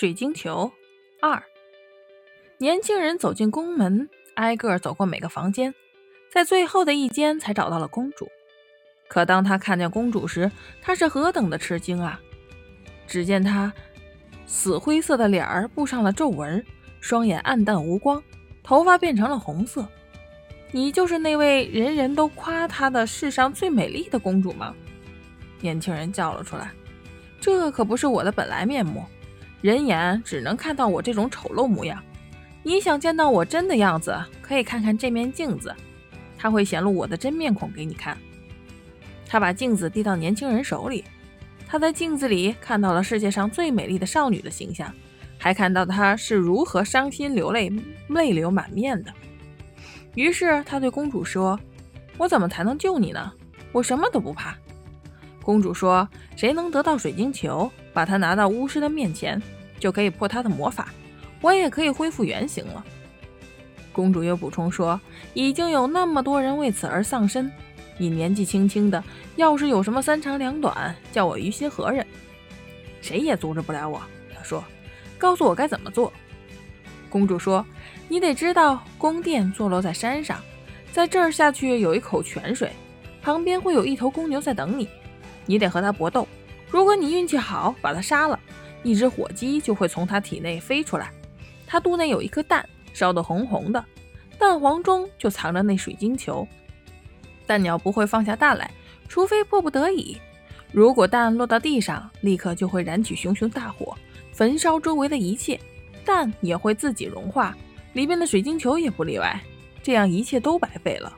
水晶球二。年轻人走进宫门，挨个走过每个房间，在最后的一间才找到了公主。可当他看见公主时，他是何等的吃惊啊！只见她死灰色的脸儿布上了皱纹，双眼暗淡无光，头发变成了红色。你就是那位人人都夸她的世上最美丽的公主吗？年轻人叫了出来。这可不是我的本来面目，人眼只能看到我这种丑陋模样。你想见到我真的样子，可以看看这面镜子，它会显露我的真面孔给你看。他把镜子递到年轻人手里，他在镜子里看到了世界上最美丽的少女的形象，还看到她是如何伤心流泪、泪流满面的。于是他对公主说：“我怎么才能救你呢？我什么都不怕。”公主说：“谁能得到水晶球，把它拿到巫师的面前，就可以破他的魔法，我也可以恢复原形了。”公主又补充说：“已经有那么多人为此而丧生，你年纪轻轻的，要是有什么三长两短，叫我于心何忍？谁也阻止不了我。”她说：“告诉我该怎么做。”公主说：“你得知道，宫殿坐落在山上，在这儿下去有一口泉水，旁边会有一头公牛在等你。”你得和他搏斗，如果你运气好，把他杀了，一只火鸡就会从他体内飞出来。他肚内有一颗蛋，烧得红红的，蛋黄中就藏着那水晶球。蛋鸟不会放下蛋来，除非迫不得已。如果蛋落到地上，立刻就会燃起熊熊大火，焚烧周围的一切，蛋也会自己融化，里面的水晶球也不例外。这样一切都白费了。